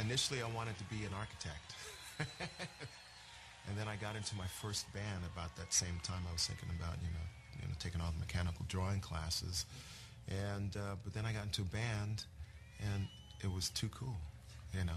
initially, I wanted to be an architect. and then I got into my first band about that same time. I was thinking about, you know, you know taking all the mechanical drawing classes. And, uh, but then I got into a band, and it was too cool, you know.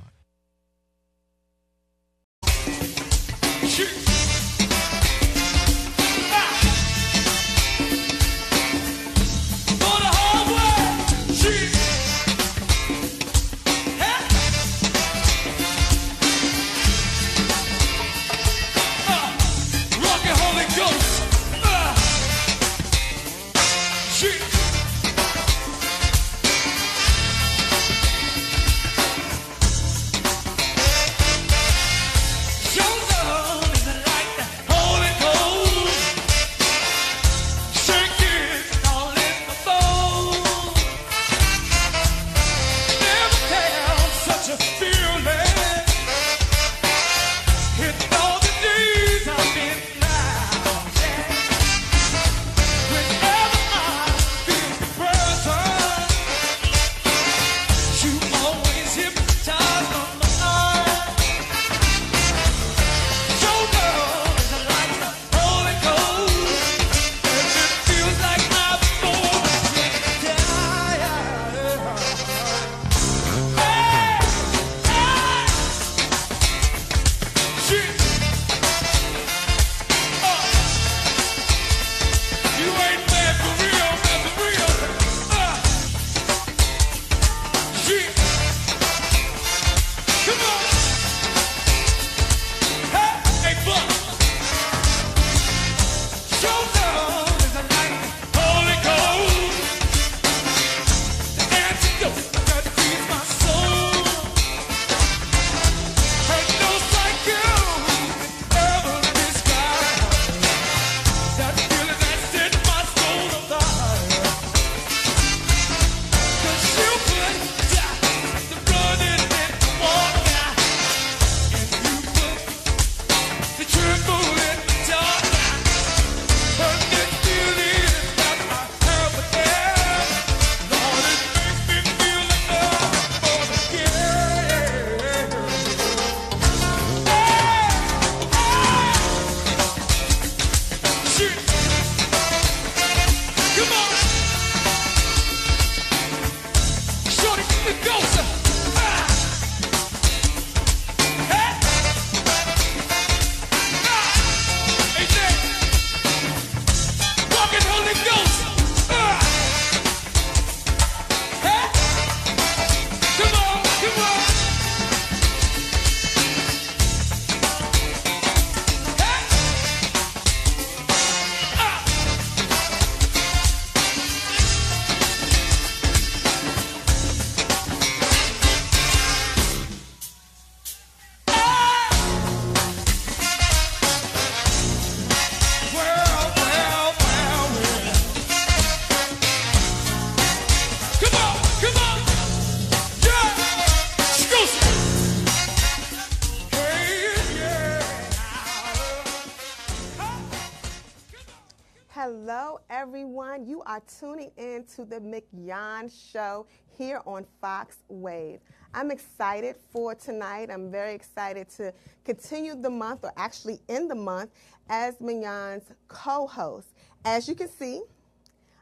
Are tuning in to the Mignon Show here on Fox Wave. I'm excited for tonight. I'm very excited to continue the month, or actually end the month, as Mignon's co host. As you can see,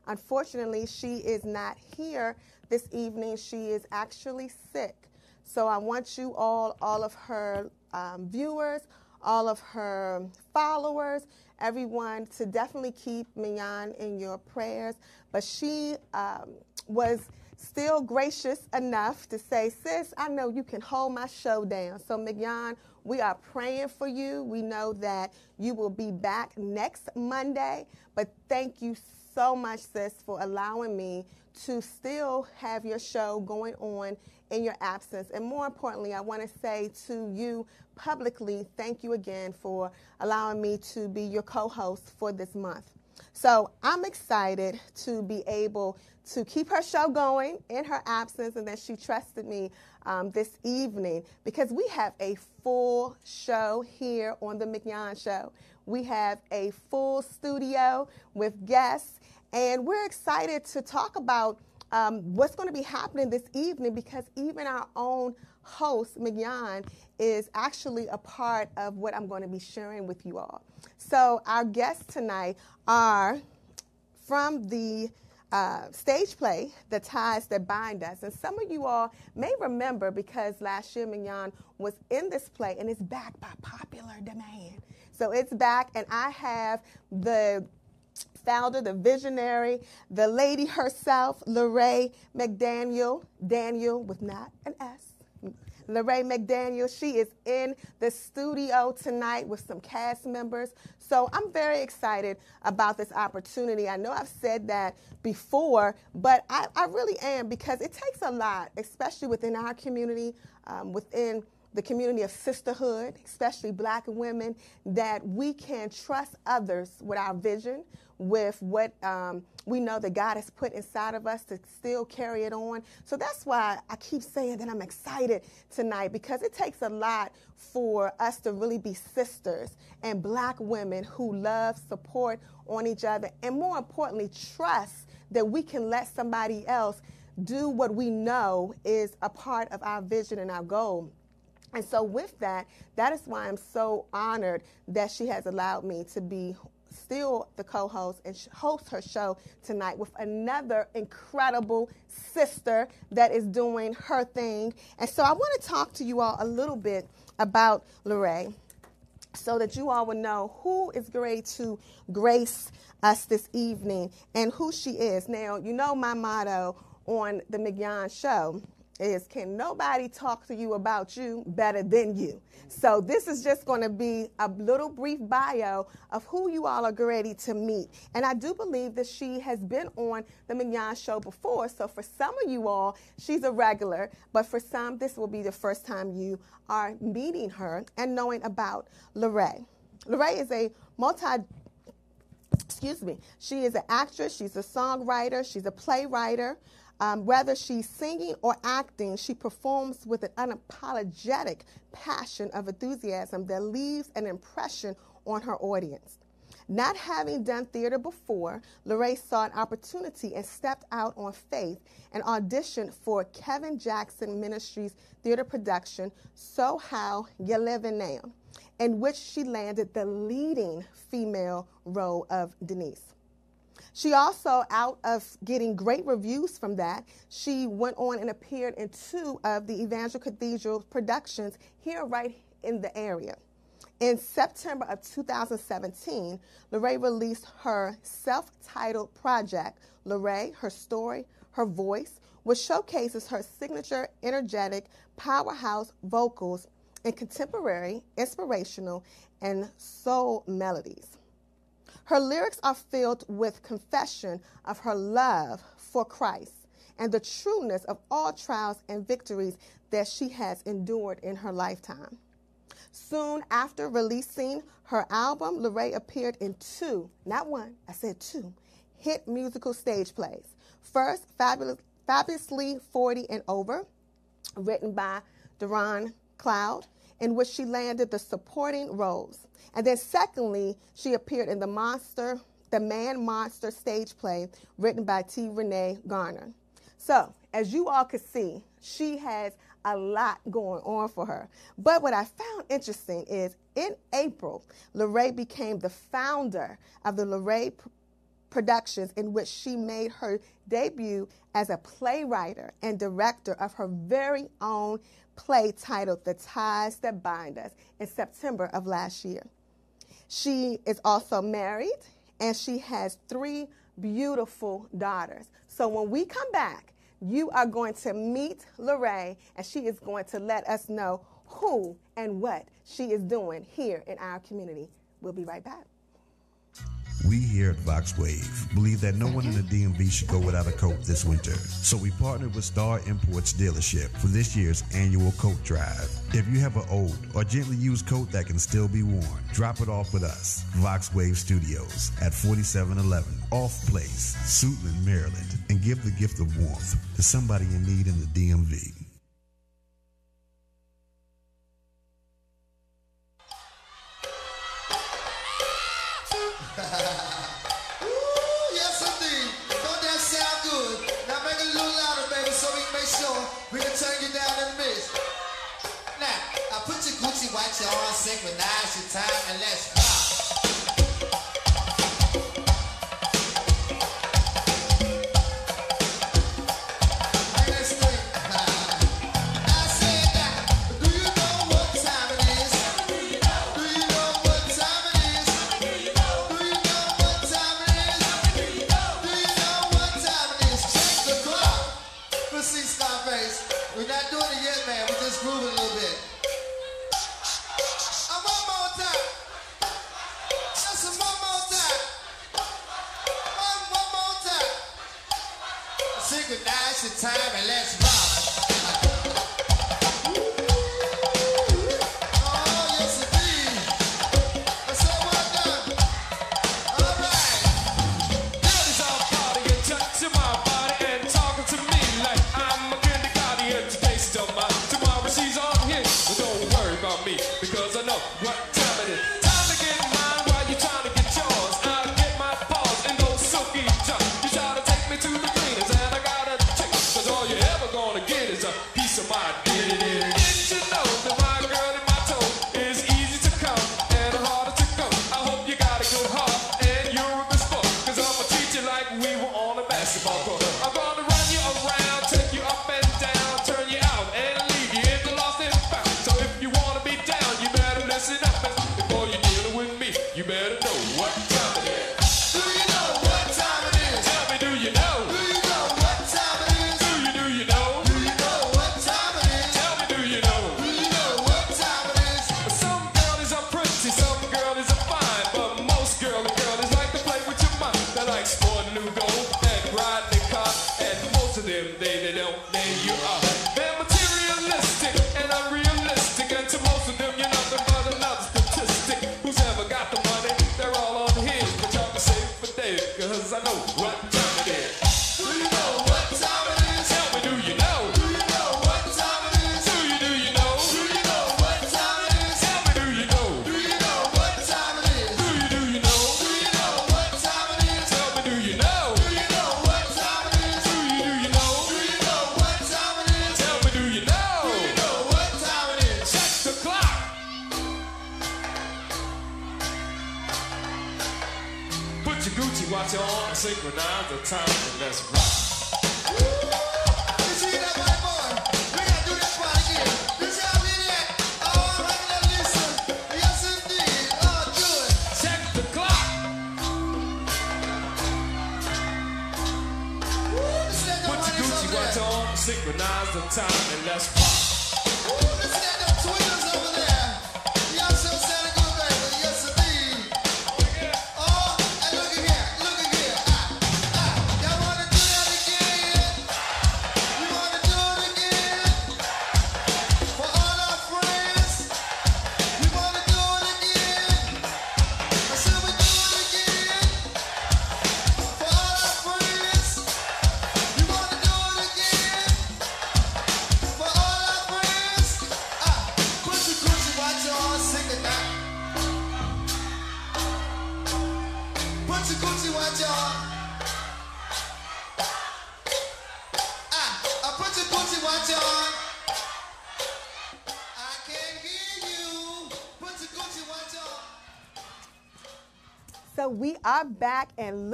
unfortunately, she is not here this evening. She is actually sick. So I want you all, all of her um, viewers, all of her followers, everyone to definitely keep Mignon in your prayers. But she um, was still gracious enough to say, Sis, I know you can hold my show down. So, Mignon, we are praying for you. We know that you will be back next Monday. But thank you so much, sis, for allowing me to still have your show going on in your absence. And more importantly, I want to say to you publicly, thank you again for allowing me to be your co host for this month. So I'm excited to be able to keep her show going in her absence and that she trusted me um, this evening because we have a full show here on the Mignon Show. We have a full studio with guests, and we're excited to talk about um, what's going to be happening this evening because even our own host, Mignon, is actually a part of what I'm going to be sharing with you all. So, our guests tonight are from the uh, stage play, The Ties That Bind Us. And some of you all may remember because last year Mignon was in this play and it's back by popular demand. So it's back, and I have the founder, the visionary, the lady herself, Lorraine McDaniel, Daniel with not an S. Lorraine McDaniel, she is in the studio tonight with some cast members. So I'm very excited about this opportunity. I know I've said that before, but I, I really am because it takes a lot, especially within our community, um, within the community of sisterhood, especially black women, that we can trust others with our vision, with what um, we know that God has put inside of us to still carry it on. So that's why I keep saying that I'm excited tonight because it takes a lot for us to really be sisters and black women who love, support on each other, and more importantly, trust that we can let somebody else do what we know is a part of our vision and our goal. And so, with that, that is why I'm so honored that she has allowed me to be still the co-host and host her show tonight with another incredible sister that is doing her thing. And so I want to talk to you all a little bit about Lorraine so that you all will know who is great to grace us this evening and who she is. Now, you know my motto on the Mignon show is can nobody talk to you about you better than you? So this is just going to be a little brief bio of who you all are ready to meet. And I do believe that she has been on the Mignon show before. So for some of you all, she's a regular, but for some, this will be the first time you are meeting her and knowing about Lorraine. Lorraine is a multi excuse me, she is an actress, she's a songwriter, she's a playwright, um, whether she's singing or acting, she performs with an unapologetic passion of enthusiasm that leaves an impression on her audience. Not having done theater before, Lorraine saw an opportunity and stepped out on faith and auditioned for Kevin Jackson Ministries theater production, So How You Living Now, in which she landed the leading female role of Denise. She also, out of getting great reviews from that, she went on and appeared in two of the Evangel Cathedral productions here right in the area. In September of 2017, Lorraine released her self titled project, Lorraine, Her Story, Her Voice, which showcases her signature, energetic, powerhouse vocals in contemporary, inspirational, and soul melodies. Her lyrics are filled with confession of her love for Christ and the trueness of all trials and victories that she has endured in her lifetime. Soon after releasing her album, Lorraine appeared in two, not one, I said two, hit musical stage plays. First, Fabulous, Fabulously 40 and Over, written by Deron Cloud, in which she landed the supporting roles. And then, secondly, she appeared in the Monster, the Man Monster stage play written by T. Renee Garner. So, as you all could see, she has a lot going on for her. But what I found interesting is in April, Lorraine became the founder of the Lorraine Productions, in which she made her debut as a playwright and director of her very own play titled The Ties That Bind Us in September of last year. She is also married and she has three beautiful daughters. So when we come back, you are going to meet Lorraine and she is going to let us know who and what she is doing here in our community. We'll be right back. We here at VoxWav believe that no one in the DMV should go without a coat this winter. So we partnered with Star Imports dealership for this year's annual coat drive. If you have an old or gently used coat that can still be worn, drop it off with us. VoxWav Studios at 4711 Auth Place, Suitland, Maryland, and give the gift of warmth to somebody in need in the DMV. time and let's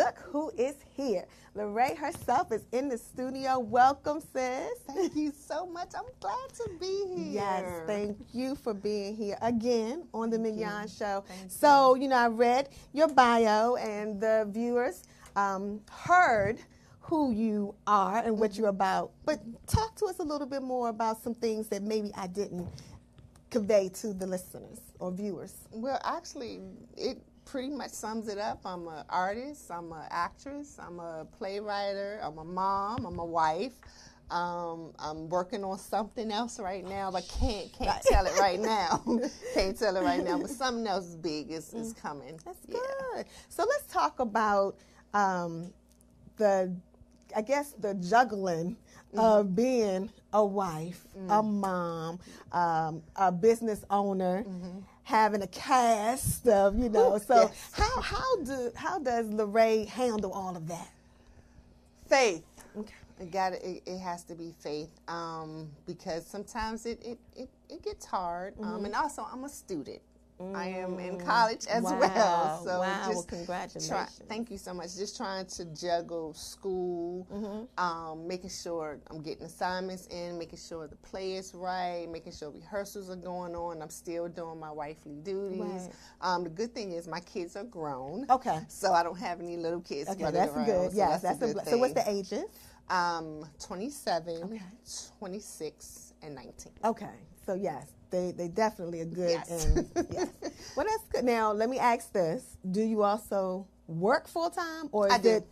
look who is here. Lorraine herself is in the studio. Welcome, sis. Thank you so much. I'm glad to be here. Yes, thank you for being here again on the Mignon. Show. Thank so, you know, I read your bio, and the viewers um, heard who you are and what mm-hmm. you're about. But talk to us a little bit more about some things that maybe I didn't convey to the listeners or viewers. Well, actually, it pretty much sums it up. I'm an artist, I'm an actress, I'm a playwright, I'm a mom, I'm a wife. Um, I'm working on something else right now, but can't can't tell it right now. can't tell it right now, but something else big is, is mm. coming. That's yeah. good. So let's talk about um, the, I guess the juggling mm. of being a wife, mm. a mom, um, a business owner. Mm-hmm having a cast of you know. So yes. how how do how does Lorraine handle all of that? Faith. Okay. It got it, it has to be faith um, because sometimes it, it, it, it gets hard. Um, mm-hmm. Um, and also, I'm a student. I am in college as Wow. well. So Wow. Well, congratulations. Try, thank you so much. Just trying to juggle school, Mm-hmm. um, making sure I'm getting assignments in, making sure the play is right, making sure rehearsals are going on. I'm still doing my wifely duties. Right. Um, the good thing is my kids are grown. Okay. So I don't have any little kids Okay, that's around. good. so yes, that's, that's, a good a, so. What's the ages? Um, 27, Okay. 26, and 19. Okay, so yes, they they definitely are good. Yes. And, yes. Well, that's good. Now, let me ask this: Do you also work full time, or is I do. it?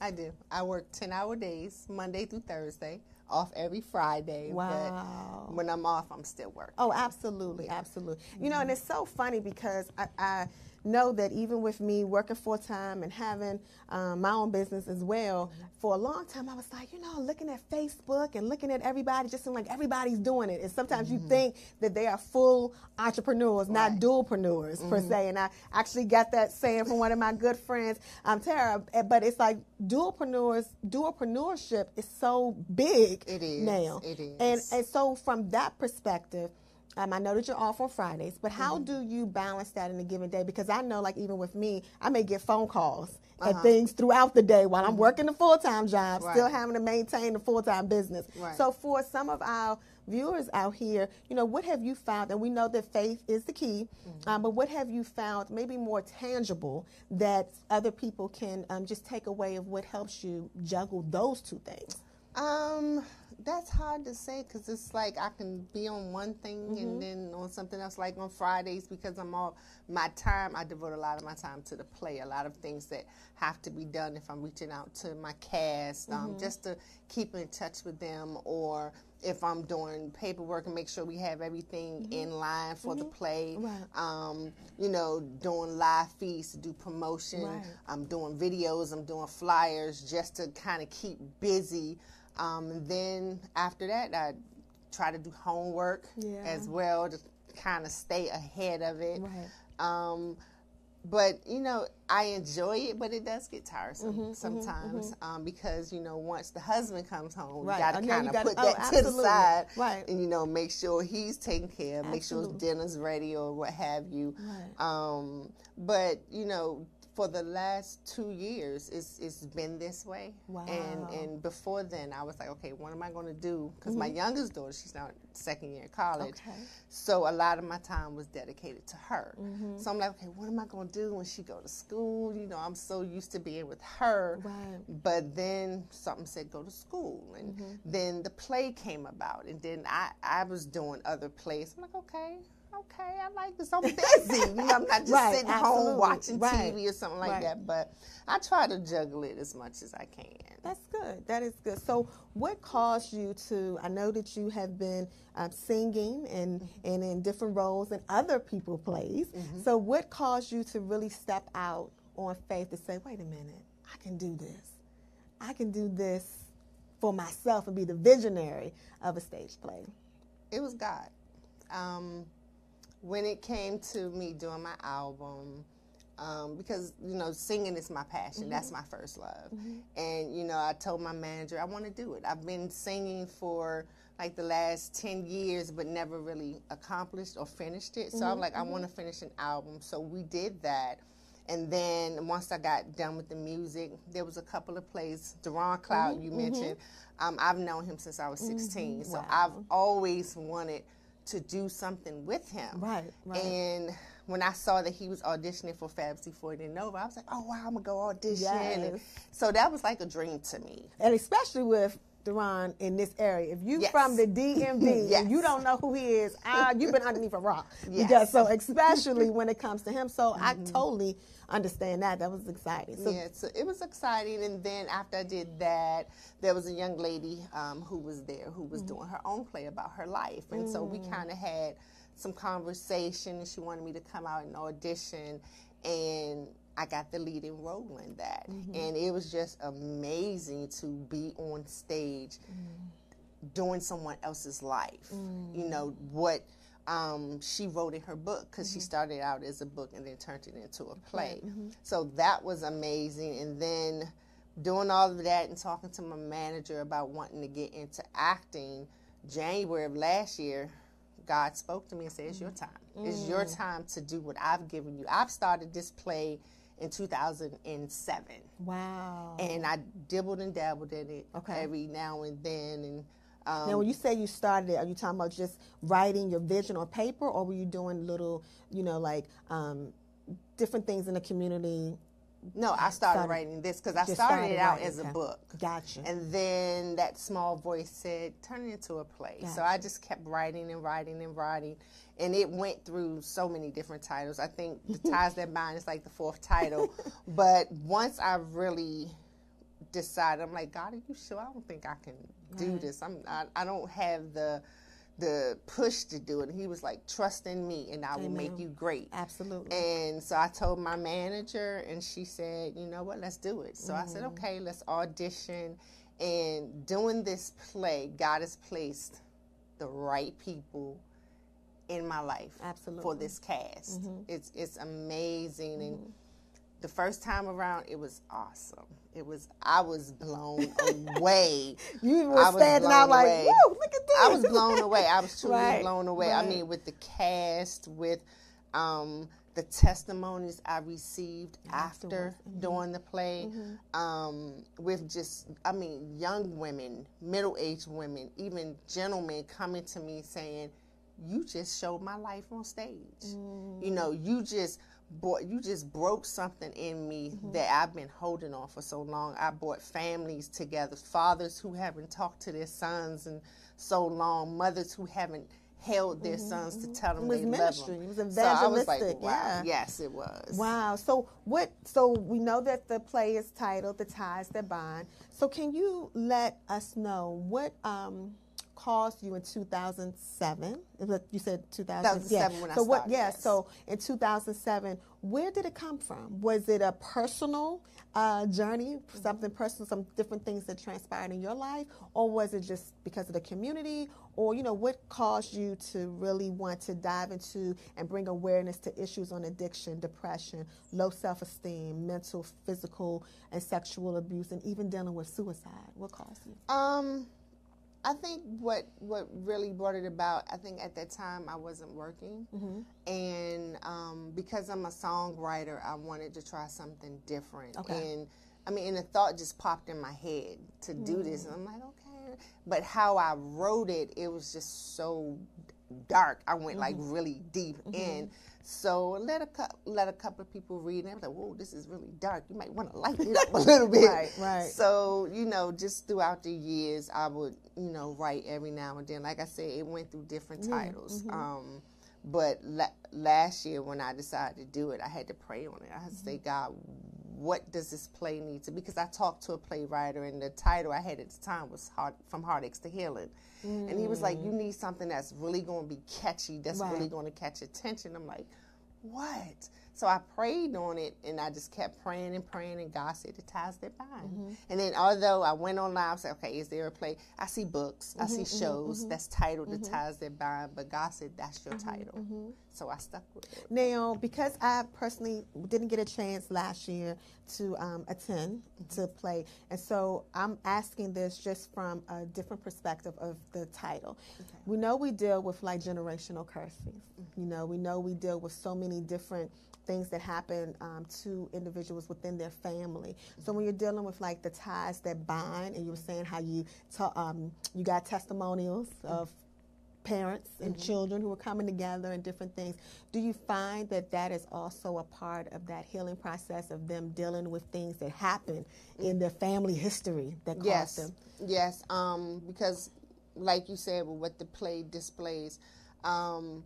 I do. I work 10 hour days, Monday through Thursday, off every Friday. Wow. But when I'm off, I'm still working. Oh, absolutely, absolutely. You know, and it's so funny because I, I know that even with me working full time and having um, my own business as well, for a long time I was like, you know, looking at Facebook and looking at everybody, just seemed like everybody's doing it. And sometimes you think that they are full entrepreneurs, not Right. dualpreneurs per se. And I actually got that saying from one of my good friends, um, Tara. eh, But it's like dualpreneurs, dualpreneurship is so big It is, now. it And and so from that perspective, um, I know that you're off on Fridays, but how Mm-hmm. do you balance that in a given day? Because I know, like even with me, I may get phone calls Uh-huh. and things throughout the day while I'm working a full time job, still Mm-hmm. Having to maintain the full time business. Right. So for some of our viewers out here, you know, what have you found? And we know that faith is the key, Mm-hmm. um, but what have you found maybe more tangible that other people can um, just take away of what helps you juggle those two things? Um, that's hard to say because it's like I can be on one thing Mm-hmm. and then on something else. Like on Fridays, because I'm all my time, I devote a lot of my time to the play. A lot of things that have to be done if I'm reaching out to my cast, um, Mm-hmm. just to keep in touch with them, or if I'm doing paperwork and make sure we have everything in line for the play. Mm-hmm. Right. Um, you know, doing live feeds to do promotion. Right. I'm doing videos, I'm doing flyers just to kind of keep busy. Um, and then after that, I try to do homework Yeah. as well to kind of stay ahead of it. Right. Um, but you know, I enjoy it, but it does get tiresome Mm-hmm, sometimes Um, because you know once the husband comes home, Right. you got to kind of put oh, that to the side, Right. And you know, make sure he's taken care of, make sure his dinner's ready or what have you. Right. Um, but you know, for the last two years, it's it's been this way. Wow. And and before then, I was like, okay, what am I going to do? Because my youngest daughter, she's now second year in college. Mm-hmm. Okay. So a lot of my time was dedicated to her. Mm-hmm. So I'm like, okay, what am I going to do when she go to school? You know, I'm so used to being with her. Right. But then something said go to school, and Mm-hmm. then the play came about, and then I I was doing other plays. I'm like, okay. Okay, I like this. I'm busy. you know, I'm not just Right, sitting absolutely. home watching Right, TV or something like right. that. But I try to juggle it as much as I can. That's good. That is good. So, what caused you to? I know that you have been um, singing and Mm-hmm. and in different roles in other people plays. So, what caused you to really step out on faith to say, "Wait a minute, I can do this. I can do this for myself and be the visionary of a stage play." it was God. Um, when it came to me doing my album, um, because you know singing is my passion. Mm-hmm. That's my first love, mm-hmm. and you know I told my manager I want to do it. I've been singing for like the last ten years, but never really accomplished or finished it. So I'm mm-hmm. like I want to finish an album. So we did that. And then once I got done with the music, there was a couple of plays. Deron Cloud, you mentioned. Um, I've known him since I was 16, so Wow. I've always wanted to do something with him. Right, right. And when I saw that he was auditioning for Fab C40 and Nova, I was like, oh wow, I'm gonna go audition. And so that was like a dream to me. and especially with Deron in this area. If you Yes. from the DMV Yes. and you don't know who he is, uh, you've been underneath a rock. Yes. Because so especially when it comes to him, so I totally understand that. That was exciting. So yeah, so it was exciting. And then after I did that, there was a young lady um, who was there who was doing her own play about her life. And so we kind of had some conversation, and she wanted me to come out and audition. And I got the leading role in that. Mm-hmm. And it was just amazing to be on stage mm. doing someone else's life. You mm. know, what um, she wrote in her book, because she mm-hmm. started out as a book and then turned it into a play. Mm-hmm. So that was amazing. And then doing all of that and talking to my manager about wanting to get into acting, January of last year, God spoke to me and said, It's your mm. time. It's your Mm. time to do what I've given you. I've started this play in 2007 Wow. and I dibbled and dabbled in it Okay. every now and then. And um, now, when you say you started it, are you talking about just writing your vision on paper, or were you doing little, you know, like um, different things in the community? no, I started started- writing this because I started, started it out writing, as a okay. book. Gotcha. And then that small voice said, turn it into a play. So I just kept writing and writing and writing. And it went through so many different titles. I think The Ties That Bind is like the fourth title. but once I really decided, I'm like, God, are you sure? I don't think I can do this. I'm, I, I don't have the the push to do it. And he was like, trust in me and I will make you great. Absolutely. And so I told my manager, and she said, you know what, let's do it. So I said, Mm-hmm. okay, let's audition. And doing this play, God has placed the right people in my life for Absolutely. Mm-hmm. this cast. It's it's amazing, and the first time around, it was awesome. It was I was blown away. you were I standing out like, away. whoa, look at this. I was blown away. I was truly Right, blown away. I mean, with the cast, with um, the testimonies I received after mm-hmm. doing the play, um, with just, I mean, young women, middle aged women, even gentlemen coming to me saying, "You just showed my life on stage. You know, you just." Brought, you just broke something in me Mm-hmm. that I've been holding on for so long. I brought families together, fathers who haven't talked to their sons in so long, mothers who haven't held their sons to tell them Mm-hmm. It was they ministry. love It them. was So I was like, evangelistic, wow. yeah. Yes, it was. Wow. So what? So we know that the play is titled "The Ties That Bind." So can you let us know what um, caused you in 2007? You said 2000. 2007 when I so what? Yeah. yes. So in 2007, where did it come from? Was it a personal uh, journey, something personal, some different things that transpired in your life, or was it just because of the community, or you know, what caused you to really want to dive into and bring awareness to issues on addiction, depression, low self-esteem, mental, physical, and sexual abuse, and even dealing with suicide? What caused you? Um, I think what what really brought it about. I think at that time I wasn't working, Mm-hmm. and um, because I'm a songwriter, I wanted to try something different. Okay. And I mean, and the thought just popped in my head to do this, Mm. and I'm like, okay. But how I wrote it, it was just so dark. I went like Mm-hmm. really deep in. So let a cou- let a couple of people read, and I was like, "Whoa, this is really dark. You might want to lighten it up a little bit." Right, right. So you know, just throughout the years, I would you know write every now and then. Like I said, it went through different mm-hmm, titles. Mm-hmm. Um, but la- last year, when I decided to do it, I had to pray on it. I had to say, mm-hmm. God, what does this play need to? Because I talked to a playwright, and the title I had at the time was Heart, "From Heartaches to Healing," and he was like, "You mm. need something that's really going to be catchy. That's Right. really going to catch attention." I'm like, "What?" So I prayed on it, and I just kept praying and praying, and God said, "The ties that bind." Mm-hmm. And then, although I went online, I said, "Okay, is there a play?" I see books, I see mm-hmm, mm-hmm, shows that's titled "The Ties That Bind," but God said, "That's your title." So I stuck with it. Now, because I personally didn't get a chance last year to um, attend to play, and so I'm asking this just from a different perspective of the title. We know we deal with like generational curses. You know, we know we deal with so many different things that happen um, to individuals within their family. So when you're dealing with like the ties that bind, and you were saying how you ta- um, you got testimonials of parents and children who are coming together and different things. Do you find that that is also a part of that healing process of them dealing with things that happen in their family history that caused Yes, them? yes. Um, because, like you said, with what the play displays, um,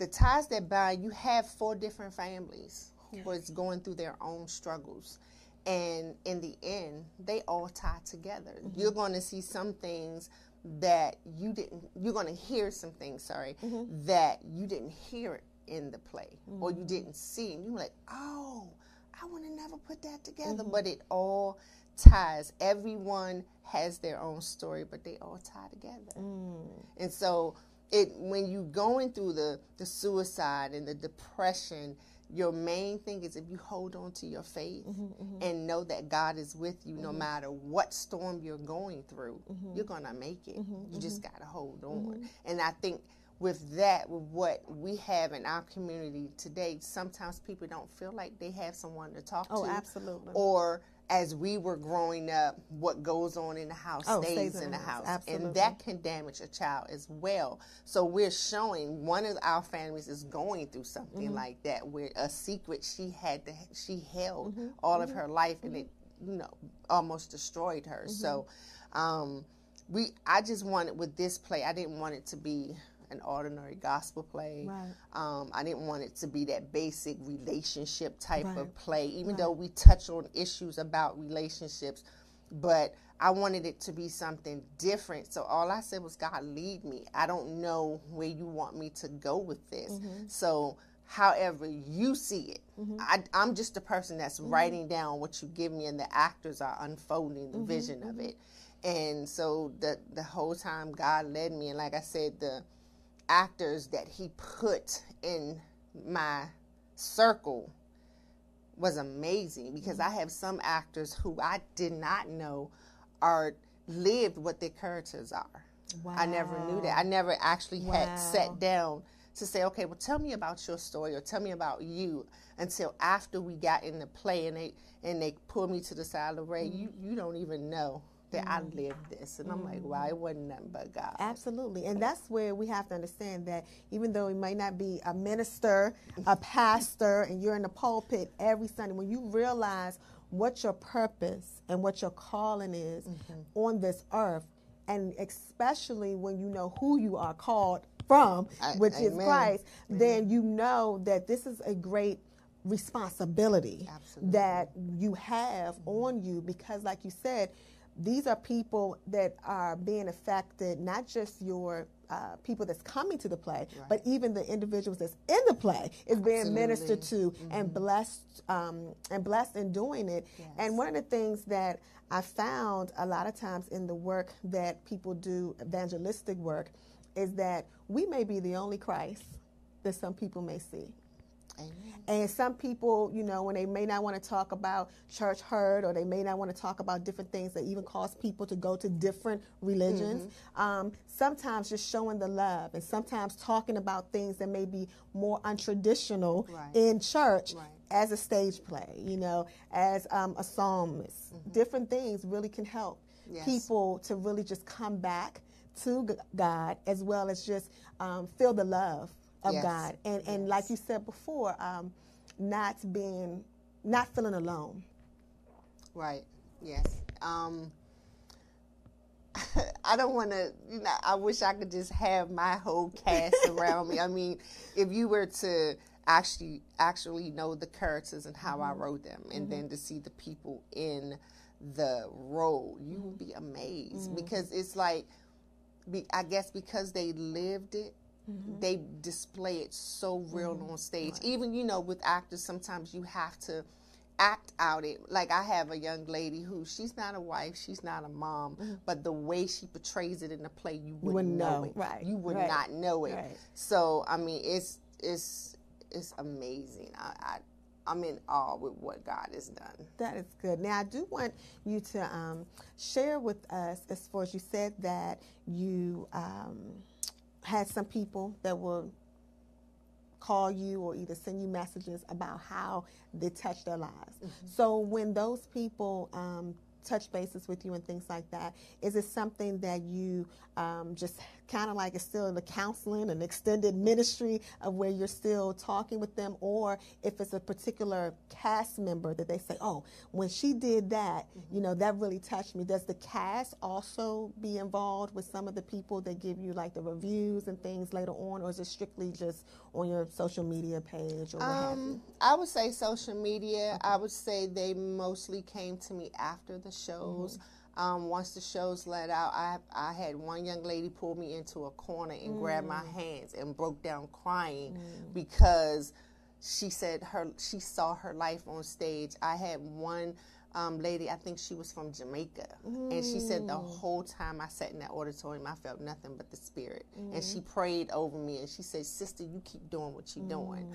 the ties that bind. You have four different families who was going through their own struggles, and in the end, they all tie together. Mm-hmm. You're going to see some things that you didn't. You're going to hear some things. Sorry, Mm-hmm. that you didn't hear in the play, or you didn't see, and you're like, oh. I would have never put that together, Mm-hmm. but it all ties. Everyone has their own story, but they all tie together. Mm. And so it when you going through the the suicide and the depression your main thing is if you hold on to your faith mm-hmm, mm-hmm. and know that God is with you no mm-hmm. matter what storm you're going through, you're going to make it. You just got to hold on. And I think with that, with what we have in our community today, sometimes people don't feel like they have someone to talk Oh, to. absolutely. Or as we were growing up, what goes on in the house Oh, stays, in the house. Absolutely. And that can damage a child as well. So we're showing one of our families is going through something Mm-hmm. like that, where a secret she had to she held Mm-hmm. all of her life, and it you know almost destroyed her. Mm-hmm. So um, we I just wanted with this play, I didn't want it to be an ordinary gospel play. Right. Um, I didn't want it to be that basic relationship type Right. of play, even though we touch on issues about relationships. But I wanted it to be something different. So all I said was, God, lead me. I don't know where you want me to go with this. Mm-hmm. So, however you see it, I, I'm just a person that's Mm-hmm. writing down what you give me, and the actors are unfolding the Mm-hmm. vision of it. And so the the whole time God led me, and like I said, the actors that He put in my circle was amazing because Mm-hmm. I have some actors who I did not know are lived what their characters are. I never knew that. I never actually Wow. had sat down to say, okay, well, tell me about your story or tell me about you until after we got in the play and they and they pulled me to the side of the ray. You you don't even know that I lived this, and I'm like, wow, it wasn't nothing but God. Absolutely. And that's where we have to understand that even though you might not be a minister, a pastor, and you're in the pulpit every Sunday, when you realize what your purpose and what your calling is Mm-hmm. on this earth, and especially when you know who you are called from, I- which is amen. Christ, then you know that this is a great responsibility Absolutely. that you have on you because like you said these are people that are being affected not just your uh, people that's coming to the play but even the individuals that's in the play is being ministered to and blessed um, and blessed in doing it. And one of the things that i found a lot of times in the work that people do evangelistic work is that we may be the only christ that some people may see Amen. and some people, you know, when they may not want to talk about church hurt or they may not want to talk about different things that even cause people to go to different religions, Mm-hmm. um, sometimes just showing the love and sometimes talking about things that may be more untraditional Right. in church Right. as a stage play, you know, as um, a psalmist. Different things really can help Mm-hmm. Yes. people to really just come back to God as well as just um, feel the love of Yes. God and and like you said before, um, not being, not feeling alone. Right. Yes. Um, I don't want to. You know, I wish I could just have my whole cast around me. I mean, if you were to actually actually know the characters and how I wrote them, and then to see the people in the role, you would be amazed because it's like, be, I guess because they lived it. They display it so real on stage. Even you know, with actors, sometimes you have to act out it. Like I have a young lady who she's not a wife, she's not a mom, but the way she portrays it in the play, you wouldn't, wouldn't know, know. it. Right, You would right, not know it. right. So I mean, it's it's it's amazing. I, I I'm in awe with what God has done. That is good. Now, I do want you to um, share with us, as far as you said that you um, had some people that will call you or either send you messages about how they touched their lives. So, when those people um, touch bases with you and things like that, is it something that you um, just kind of like it's still in the counseling and extended ministry of where you're still talking with them, or if it's a particular cast member that they say, oh, when she did that, you know, that really touched me. Does the cast also be involved with some of the people that give you like the reviews and things later on, or is it strictly just on your social media page or what have you? Um, I would say social media. I would say they mostly came to me after the shows. Um, once the shows let out, I I had one young lady pull me into a corner and grab my mm. hands and broke down crying mm. because she said her she saw her life on stage. I had one um, lady, I think she was from Jamaica, and she said the mm. whole time I sat in that auditorium, I felt nothing but the spirit. And she prayed over me, and she said, "Sister, you keep doing what you're doing."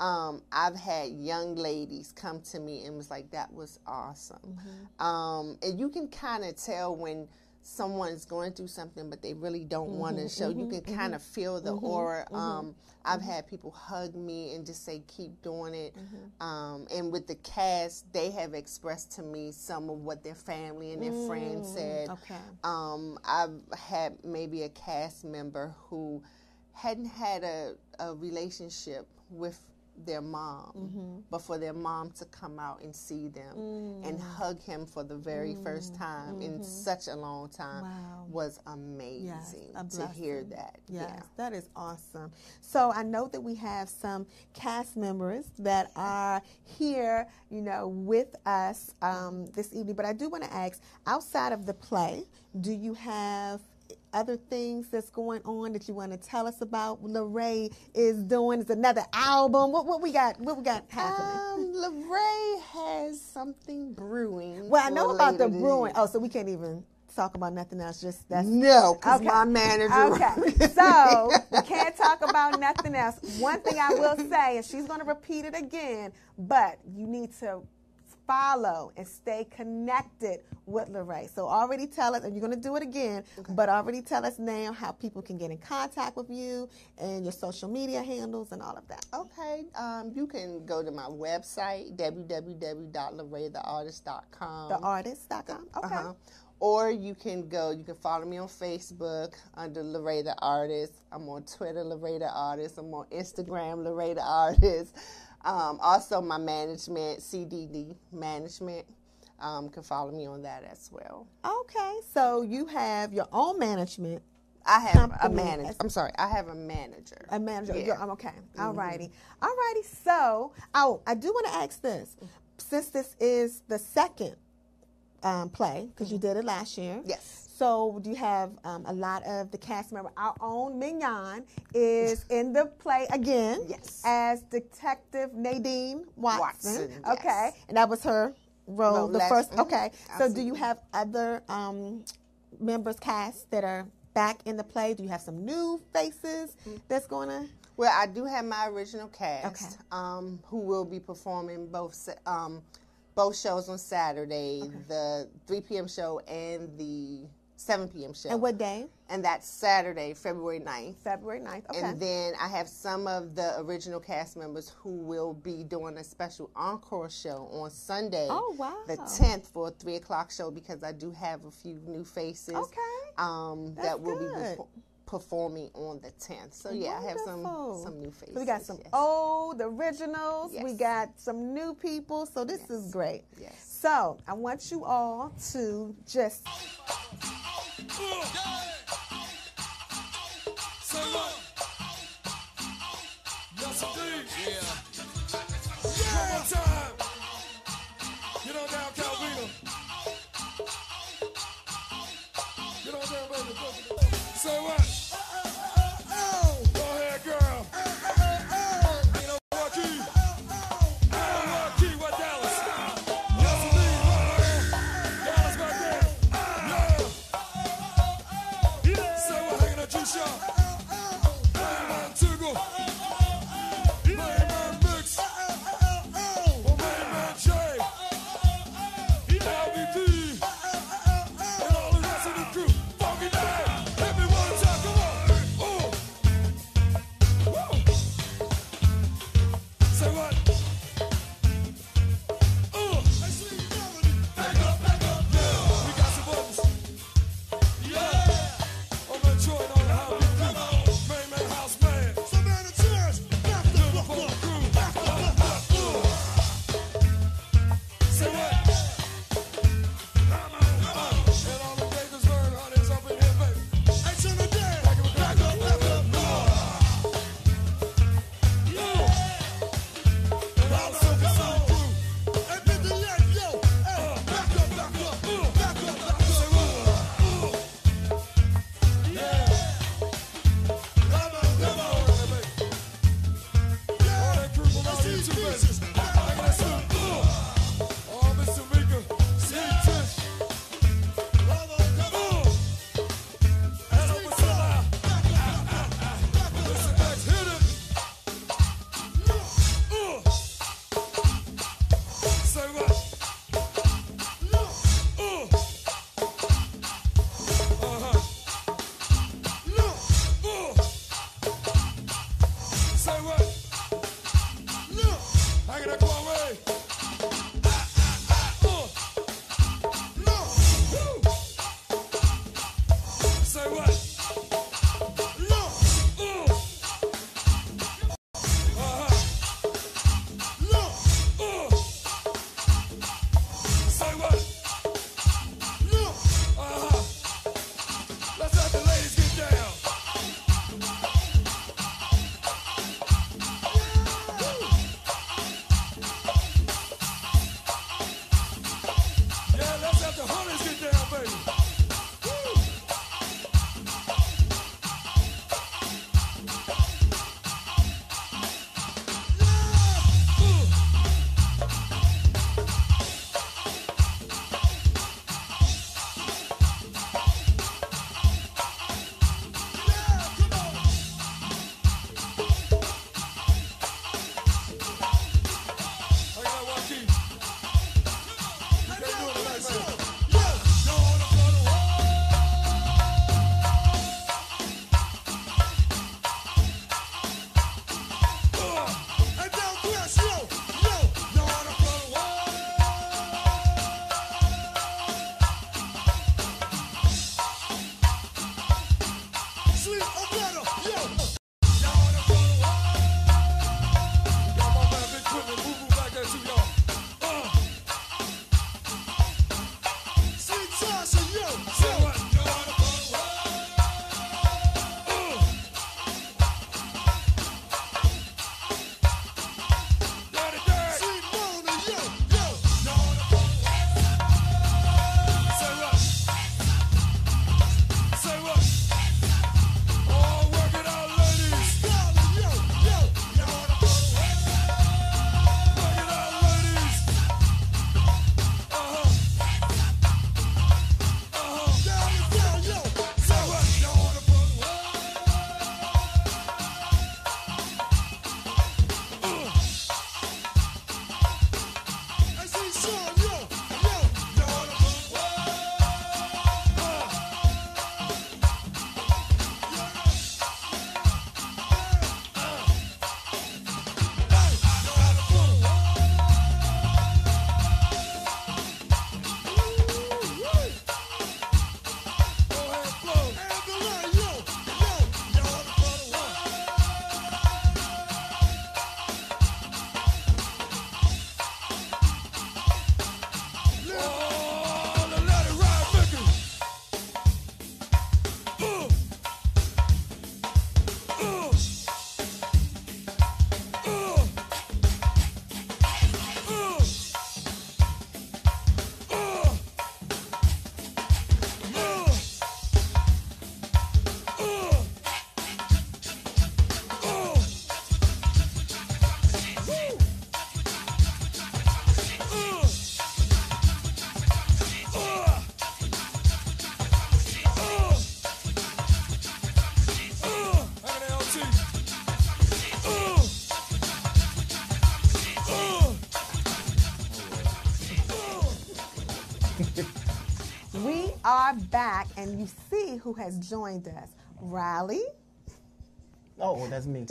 Um, I've had young ladies come to me and was like, "That was awesome," um, and you can kind of tell when someone's going through something, but they really don't want to show. You can kind of feel the aura. Um, I've had people hug me and just say, "Keep doing it." Um, and with the cast, they have expressed to me some of what their family and their friends said. okay. Um, I've had maybe a cast member who hadn't had a, a relationship with their mom, Mm-hmm. but for their mom to come out and see them Mm. and hug him for the very first time in such a long time Mm-hmm. Wow. was amazing a to hear that. Yes, Yeah. that is awesome. So I know that we have some cast members that are here, you know, with us um, this evening. But I do want to ask, outside of the play, do you have other things that's going on that you want to tell us about? Lorraine is doing is another album. What what we got? What we got happening? Um, Lorraine has something brewing. well, I know about the brewing. Oh, so we can't even talk about nothing else. Just that's No, because Okay. my manager. Okay, so we can't talk about nothing else. One thing I will say, and she's going to repeat it again, but you need to follow and stay connected with Lorraine. So already tell us, and you're going to do it again, but already tell us now how people can get in contact with you and your social media handles and all of that. Okay, um, you can go to my website, www.laretheartist.com. Theartist.com. Okay. Uh-huh. Or you can go, you can follow me on Facebook under the Artist. I'm on Twitter, the Artist. I'm on Instagram, the Artist. Um, also, my management, CDD Management, um, can follow me on that as well. Okay, so you have your own management I have a manager. I'm sorry, I have a manager. A manager. Yeah. Mm-hmm. I'm okay. All righty. All righty. So, oh, I do want to ask this. Since this is the second um, play, because you did it last year. Mm-hmm. Yes. So, do you have um, a lot of the cast member? Our own Mignon is in the play again. Yes. As Detective Nadine Watson. Watson, Okay. yes. And that was her role, Role the last- first. mhm, Okay. So, do you have other um, members cast that are back in the play? Do you have some new faces Mm. that's going to? Well, I do have my original cast, Okay. um, who will be performing both um, both shows on Saturday, the 3 p.m. show and the 7 p.m. show. And what day? And that's Saturday, February 9th. February 9th. Okay. And then I have some of the original cast members who will be doing a special encore show on Sunday, Oh, wow. the 10th for a 3 o'clock show because I do have a few new faces Okay. um, That's that will be good. perfor- performing on the 10th. So yeah, I have some Wonderful. some new faces. So we got some yes. old originals. We Yes. got some new people. So this is great. Yes. So I want you all to just Say and you see who has joined us. Riley, Oh, that's me.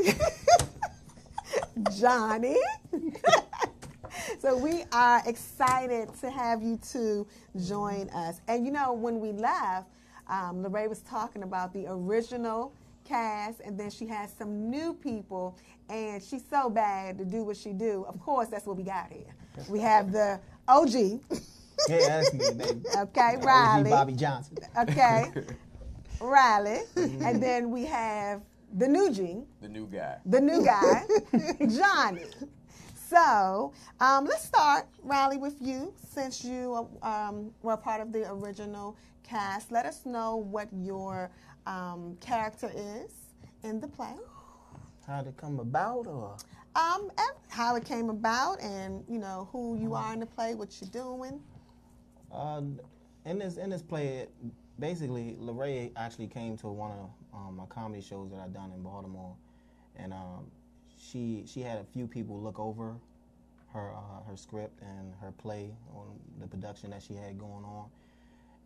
Johnny. so we are excited to have you two join us. And you know, when we left, um, Lorraine was talking about the original cast, and then she has some new people, and she's so bad to do what she do. Of course, that's what we got here. We have the OG, yeah, that's me, baby. okay, OG Riley. Bobby Johnson. Okay, Riley, and then we have the new G, The new guy. the new guy, Johnny. So um, let's start, Riley, with you. Since you um, were a part of the original cast, let us know what your um, character is in the play. How'd it come about, or Um, how it came about, and you know who you are in the play, what you're doing. Uh, in this in this play, basically, Lorraine actually came to one of um, my comedy shows that I done in Baltimore, and um, she she had a few people look over her uh, her script and her play on the production that she had going on,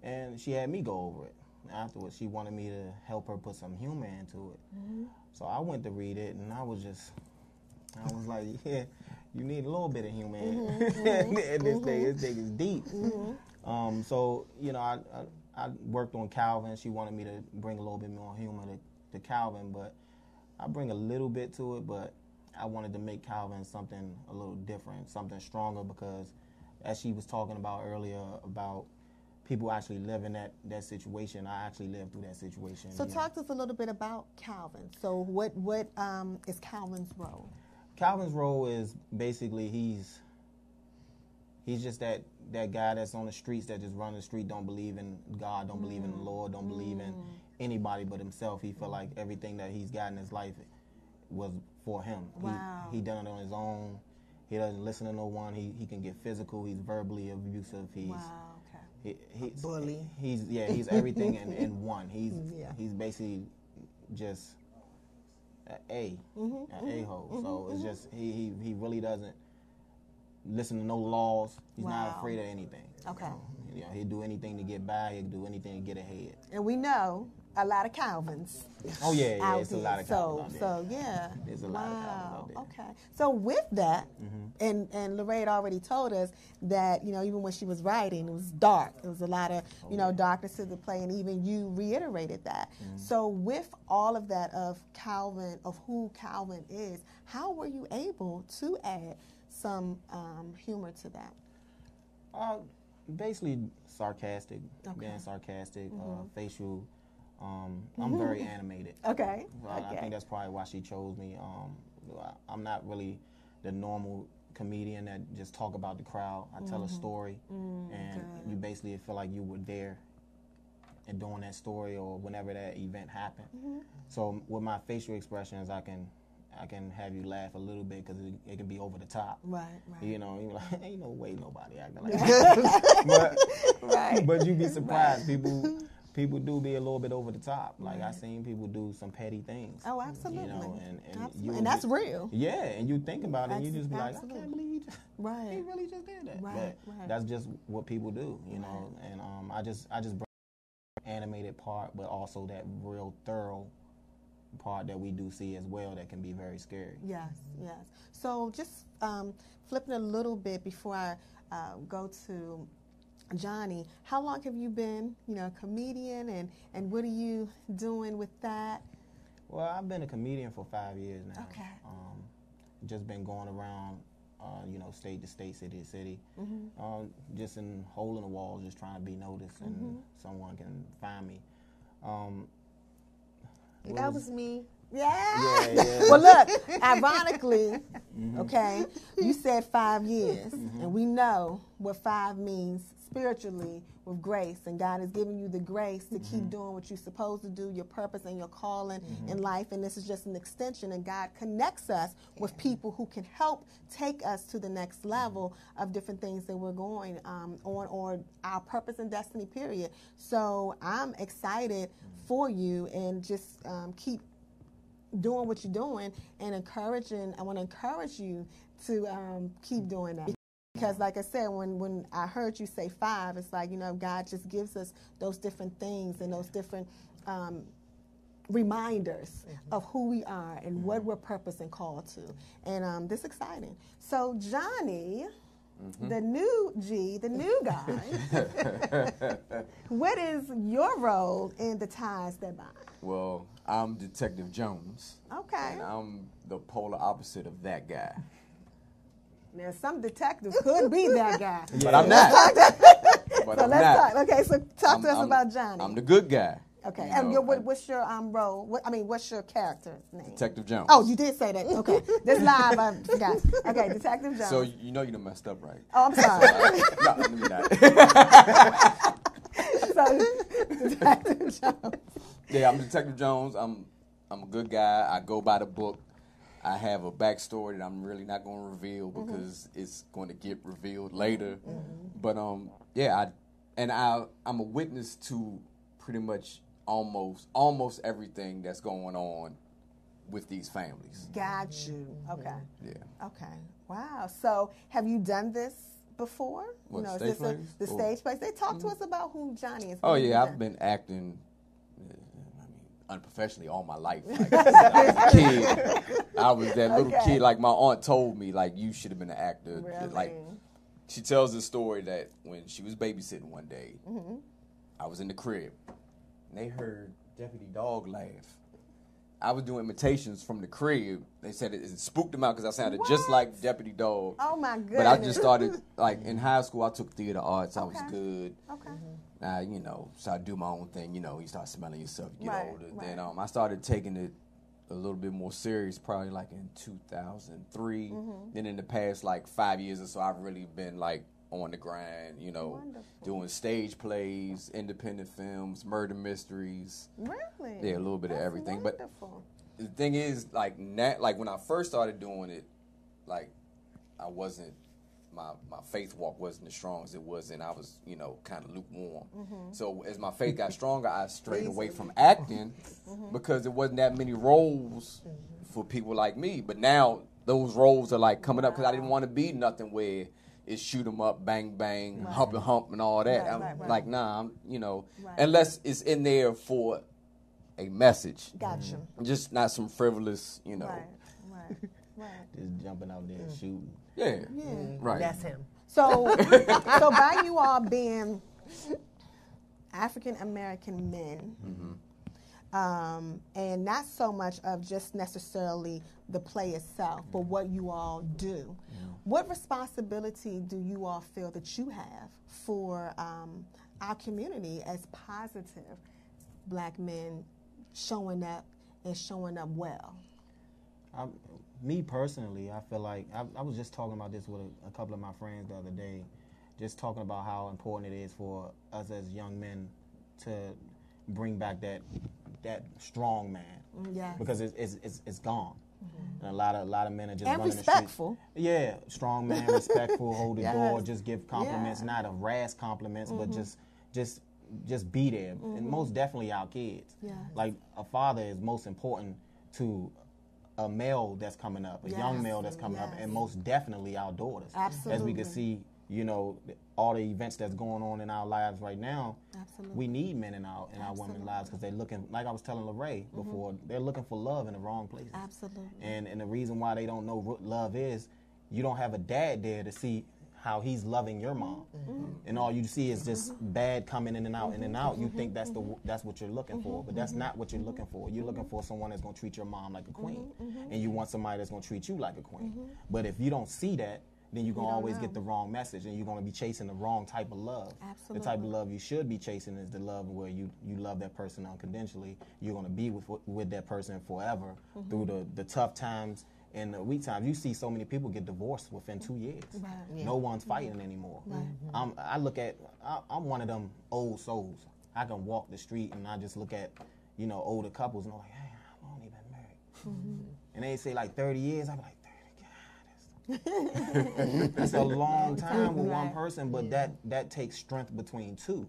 and she had me go over it. Afterwards, she wanted me to help her put some humor into it. So I went to read it, and I was just, I was like, yeah, you need a little bit of humor in in this thing. This thing is deep. Um, so you know, I, I I worked on Calvin. She wanted me to bring a little bit more humor to, to Calvin, but I bring a little bit to it. But I wanted to make Calvin something a little different, something stronger, because as she was talking about earlier about people actually living that that situation, I actually lived through that situation. So you know. talk to us a little bit about Calvin. So what what um, is Calvin's role? Calvin's role is basically he's he's just that that guy that's on the streets that just run the street, don't believe in God, don't believe in the mm. Lord, don't believe in mm. anybody but himself. He feel like everything that he's got in his life was for him. Wow. He, he done it on his own. He doesn't listen to no one. He he can get physical. He's verbally abusive. He's Wow. Okay. he, he's bully. He's yeah, he's everything in, in one. He's mm, Yeah. he's basically just a A, Mm-hmm, an a mm-hmm, hole. Mm-hmm, so it's mm-hmm. just he, he he really doesn't listen to no laws. He's Wow. not afraid of anything. Okay. You know, he'll do anything to get by. He'll do anything to get ahead. And we know a lot of Calvins. Oh yeah, yeah, it's a lot of so, out there. so yeah. There's a lot of Calvins out Wow. there. Okay. So with that, Mm-hmm. and and Lorraine already told us that you know even when she was writing, it was dark. It was a lot of Oh, you know darkness to the play, and even you reiterated that. Mm-hmm. So with all of that of Calvin, of who Calvin is, how were you able to add some um, humor to that? Uh, basically sarcastic, Okay. Mm-hmm. being sarcastic, uh, facial. Um, I'm very animated. Okay. Well, I okay. think that's probably why she chose me. Um, I- I'm not really the normal comedian that just talk about the crowd. I tell Mm-hmm. a story, Mm, and you basically feel like you were there and doing that story or whenever that event happened. Mm-hmm. So with my facial expressions, I can I can have you laugh a little bit because it, it can be over the top. Right. Right. You know, you're like, ain't no way nobody acting like that. but, Right. but you'd be surprised. People people do be a little bit over the top. Like I seen people do some petty things. Oh, absolutely. You know, and, and, Absolutely. and that's real. Yeah, and you think about it, and you just be like, I can't believe he just, Right. he really just did that. Right, but right. that's just what people do, you know. And um, I just I just bring the animated part, but also that real thorough part that we do see as well that can be very scary. Yes, yes. So just um, flipping a little bit before I uh, go to Johnny, how long have you been, you know, a comedian, and and what are you doing with that? Well, I've been a comedian for five years now. Okay. Um, just been going around, uh, you know, state to state, city to city, Mm-hmm. um, just in hole in the wall, just trying to be noticed and someone can find me. Um, That was me. Yeah. Yeah, yeah. well, look, ironically, Mm-hmm. okay, you said five years, and we know what five means spiritually with grace, and God has given you the grace to Mm-hmm. keep doing what you're supposed to do, your purpose and your calling in life, and this is just an extension, and God connects us with people who can help take us to the next level of different things that we're going um, on, or our purpose and destiny, period. So I'm excited for you, and just um, keep doing what you're doing and encouraging. I want to encourage you to um, keep doing that. Because, like I said, when, when I heard you say five, it's like, you know, God just gives us those different things and those different um, reminders of who we are and what we're purpose and called to. And um, this is exciting. So, Johnny, the new G, the new guy, what is your role in the ties that bind? Well, I'm Detective Jones. Okay. And I'm the polar opposite of that guy. Now, some detectives could be that guy. But I'm not. but So I'm let's not. talk. Okay, so talk I'm- to us I'm- about Johnny. I'm the good guy. okay, You and know, your, I- what's your um role? What, I mean, what's your character name? Detective Jones. Oh, you did say that. Okay, this live, I forgot. Okay, Detective Jones. So you know you done messed up, right? oh, I'm sorry. no, let me not. Detective Jones. yeah, I'm Detective Jones. I'm I'm a good guy. I go by the book. I have a backstory that I'm really not going to reveal Mm-hmm. because it's going to get revealed later. But um, yeah, I and I I'm a witness to pretty much almost almost everything that's going on with these families. Got you. Okay. Yeah. Okay. Wow. So, have you done this before? What, is stage this a, the Or- stage plays? They talk to us about who Johnny is. Oh you yeah. I've been acting. uh, I mean, unprofessionally all my life. Like, I was a kid, I was that little Okay. kid. Like my aunt told me, like you should have been an actor. Really? Like she tells the story that when she was babysitting one day, Mm-hmm. I was in the crib, and they heard Deputy Dawg laugh. I was doing imitations from the crib. They said it, it spooked them out because I sounded just like Deputy Dawg. Oh my goodness. But I just started like in high school. I took theater arts. I was Okay. good. Okay. I, you know, so I do my own thing. You know, you start smelling yourself, you get Right, older. right. Then um, I started taking it a little bit more serious, probably like in 2003. Mm-hmm. Then in the past like five years or so, I've really been like on the grind. You know, Wonderful. doing stage plays, independent films, murder mysteries. Really? Yeah, a little bit of That's everything, but- The thing is, like, na- like when I first started doing it, like I wasn't. My, my faith walk wasn't as strong as it was, and I was, you know, kind of lukewarm. Mm-hmm. So as my faith got stronger, I strayed away from acting Mm-hmm. because there wasn't that many roles for people like me. But now those roles are like coming up because I didn't want to be nothing where it's shoot 'em up, bang bang, hump and hump, and all that. Right, I'm right, right. like, nah, I'm, you know, Right. unless it's in there for a message, Got you. Mm-hmm. just not some frivolous, you know. Right. Right. Right. Just jumping out there and mm. shooting. Yeah. Yeah. Right. That's him. So, so by you all being African American men, mm-hmm. Um, and not so much of just necessarily the play itself, but what you all do. What responsibility do you all feel that you have for um, our community as positive black men showing up and showing up well? I, me personally, I feel like I, I was just talking about this with a, a couple of my friends the other day, just talking about how important it is for us as young men to bring back that that strong man Yes. because it's it's, it's, it's gone. And a lot of a lot of men are just And running respectful. The street. Yeah, strong man, respectful, hold the Yes. door, just give compliments, Yeah. Mm-hmm. not rash compliments, but just just just be there. And most definitely our kids. Yes. Like a father is most important to a male that's coming up, a young male that's coming up, and most definitely our daughters. Absolutely. As we can see, you know, all the events that's going on in our lives right now. Absolutely. We need men in our in our women's lives because they're looking, like I was telling Lorraine mm-hmm. before, they're looking for love in the wrong places. Absolutely. And and the reason why they don't know what love is, you don't have a dad there to see how he's loving your mom, mm-hmm. and all you see is just mm-hmm. bad coming in and out, in and out. You think that's the that's what you're looking for, but that's not what you're looking for. You're looking for someone that's gonna treat your mom like a queen, and you want somebody that's gonna treat you like a queen. But if you don't see that, then you're gonna always know. get the wrong message, and you're gonna be chasing the wrong type of love. Absolutely. The type of love you should be chasing is the love where you you love that person unconditionally. You're gonna be with with that person forever Mm-hmm. through the the tough times and the weak times. You see so many people get divorced within two years. No one's fighting anymore. Mm-hmm. I'm, I look at I, I'm one of them old souls. I can walk the street and I just look at you know older couples and I'm like, hey, how long they been married? And they say like 30 years. I'm like, 30 God, that's, that's a long time with one person, but that that takes strength between two.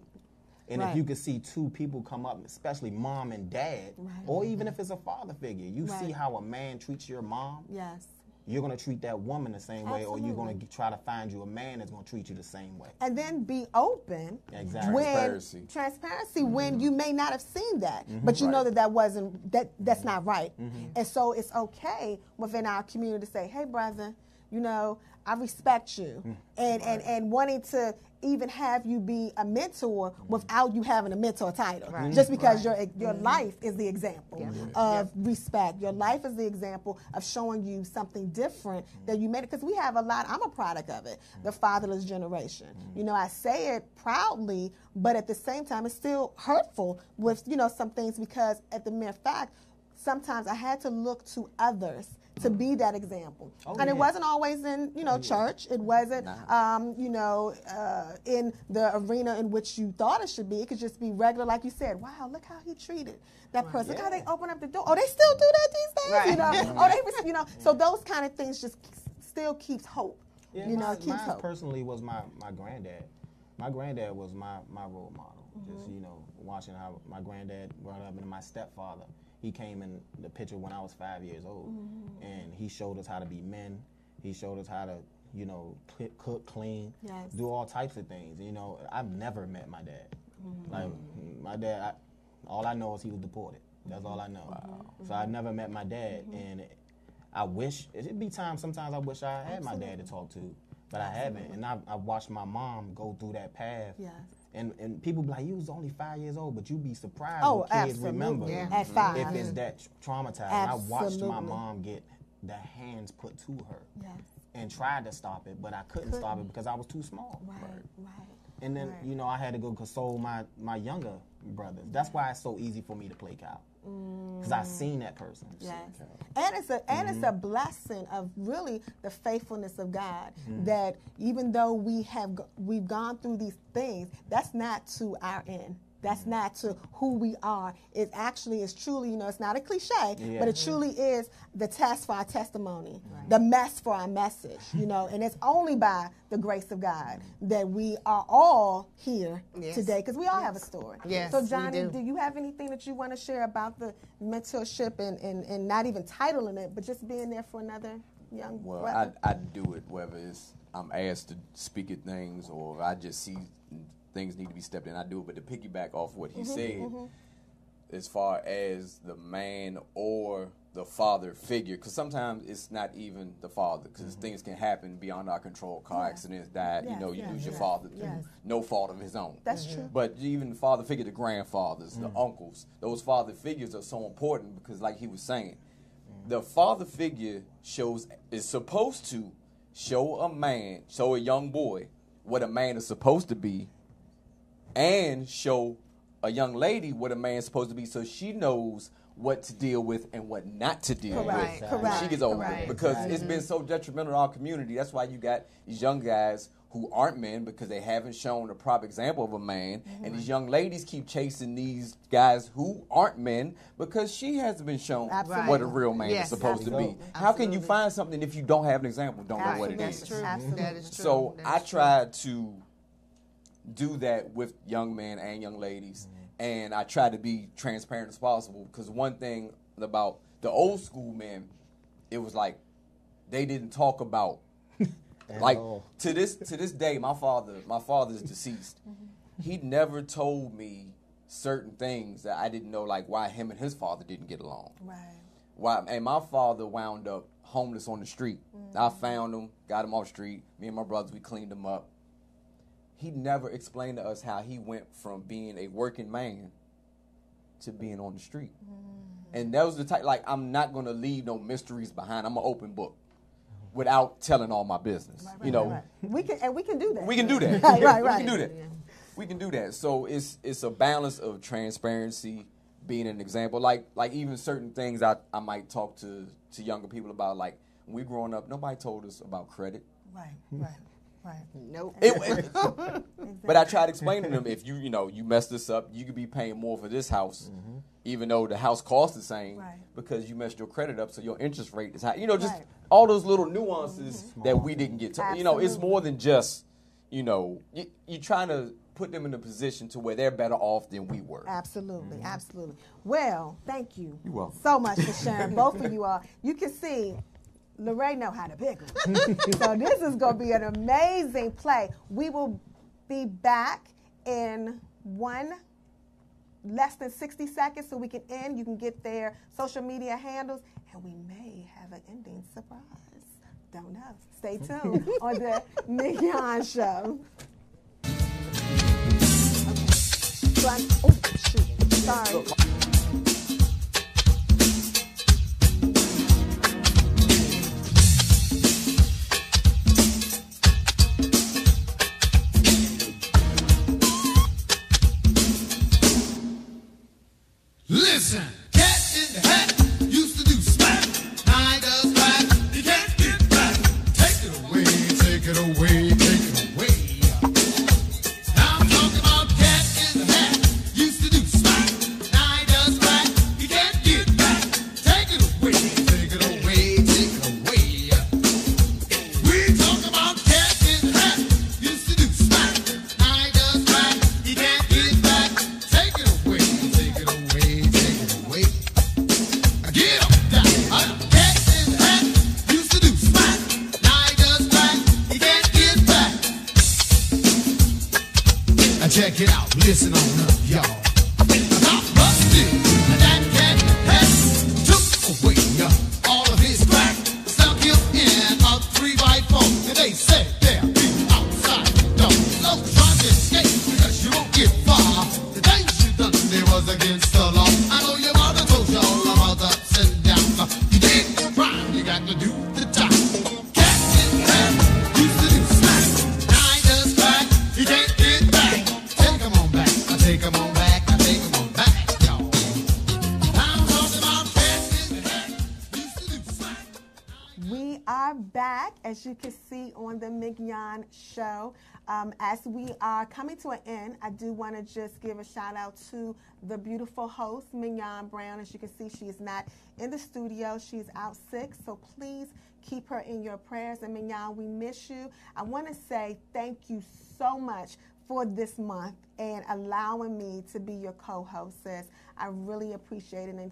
And Right. if you can see two people come up, especially mom and dad, Right. or even if it's a father figure, you see how a man treats your mom. Yes. you're gonna treat that woman the same way, or you're gonna try to find you a man that's gonna treat you the same way. and then be open Exactly. when Transparency. transparency when mm-hmm. you may not have seen that mm-hmm. but you know that that wasn't that that's mm-hmm. not right and so it's okay within our community to say hey brother you know i respect you. Mm. And and and wanting to even have you be a mentor mm. without you having a mentor title. Just because your your mm-hmm. life is the example mm-hmm. of respect. Your life is the example of showing you something different mm. that you made because we have a lot i'm a product of it the fatherless generation. You know i say it proudly but at the same time it's still hurtful with you know some things because at the mere fact sometimes i had to look to others to be that example. Oh, and it wasn't always in you know church. It wasn't um, you know uh, in the arena in which you thought it should be. It could just be regular like you said wow look how he treated that person. Look how they open up the door. Oh they still do that these days you know? Oh they you know? So those kind of things just still keeps hope Yeah, you know mine, keeps mine hope. personally was my, my granddad. My granddad was my, my role model. Just Mm-hmm. you know, watching how my granddad brought up, and my stepfather. He came in the picture when I was five years old, Mm-hmm. and he showed us how to be men. He showed us how to you know cook, clean, Yes. do all types of things. You know, I've never met my dad. Mm-hmm. Like my dad, I, all I know is he was deported. That's all I know. So I never met my dad, Mm-hmm. and it, I wish it'd be times. Sometimes I wish I had my dad to talk to, but I haven't. And I've, I've watched my mom go through that path. Yes. And and people be like, you was only five years old, but you'd be surprised Oh, what kids absolutely. remember Yeah. At mhm. five. if it's mm-hmm. that traumatized. And I watched my mom get the hands put to her yes and tried to stop it, but I couldn't, stop it because I was too small. right right And then Right. you know I had to go console my my younger brothers. That's why it's so easy for me to play cow because I've seen that person. Yes. And it's a and it's a mm-hmm. blessing of really the faithfulness of God mm. that even though we have we've gone through these things, that's not to our end. That's mm-hmm. not to who we are. It actually is truly, you know, it's not a cliche, Yeah. but it truly is the test for our testimony, the mess for our message, you know, and it's only by the grace of God that we are all here Yes. today because we all have a story. Yes, So Johnny, do. do you have anything that you want to share about the mentorship and, and, and not even titling it, but just being there for another young Well, brother? I, I do it whether it's I'm asked to speak at things or I just see things need to be stepped in. I do it, but to piggyback off what he mm-hmm, said, mm-hmm. as far as the man or the father figure, because sometimes it's not even the father, because mm-hmm. things can happen beyond our control. Car accidents, died, you know, you yes, lose your yes, father through yes. no fault of his own. That's true. But even the father figure, the grandfathers, the mm. uncles, those father figures are so important because, like he was saying, mm. the father figure shows is supposed to show a man, show a young boy what a man is supposed to be, and show a young lady what a man's supposed to be, so she knows what to deal with and what not to deal Correct, with correct, when she gets older. correct. Because it's been so detrimental to our community. That's why you got these young guys who aren't men because they haven't shown a proper example of a man, and these mm-hmm. young ladies keep chasing these guys who aren't men because she hasn't been shown Absolutely. what a real man Yes, is supposed to be. absolutely. How can you find something if you don't have an example, don't know what it Absolutely. is? True. Absolutely. That is true. So That I is true. try to do that with young men and young ladies, mm-hmm. and I try to be transparent as possible. Because one thing about the old school men, it was like they didn't talk about like all. to this to this day. My father, my father's deceased. Mm-hmm. He never told me certain things that I didn't know, like why him and his father didn't get along right. why and my father wound up homeless on the street. I mm. found him, got him off the street. Me and my brothers, we cleaned him up. He never explained to us how he went from being a working man to being on the street. Mm. And that was the type like I'm not gonna leave no mysteries behind. I'm an open book without telling all my business. you know, Right. We can and we can do that. we can do that. Right, right, We can do that. We can do that. So it's it's a balance of transparency, being an example. Like like even certain things I, I might talk to, to younger people about. Like when we growing up, nobody told us about credit. Right, right, right. Nope. It- it- but I tried explaining to them if you you know you mess this up, you could be paying more for this house, mm-hmm. even though the house costs the same Right. because you messed your credit up, so your interest rate is high. You know, just Right. all those little nuances mm-hmm. that we didn't get to. You know, it's more than just you know you, you're trying to put them in a position to where they're better off than we were. Absolutely, mm-hmm. absolutely. Well, thank you You're welcome. so much for sharing, both of you are. You can see Lorraine know how to pick 'em. so this is going to be an amazing play. We will be back in one less than 60 seconds so we can end. You can get their social media handles, and we may have an ending surprise. Don't know. Stay tuned on the Yon Show. So oh, shoot. Sorry. Away, take Um, as we are coming to an end, I do want to just give a shout out to the beautiful host, Mignon Brown. As you can see, she is not in the studio. She's out sick, so please keep her in your prayers. And Mignon, we miss you. I want to say thank you so much for this month and allowing me to be your co-host, sis. I really appreciate it. And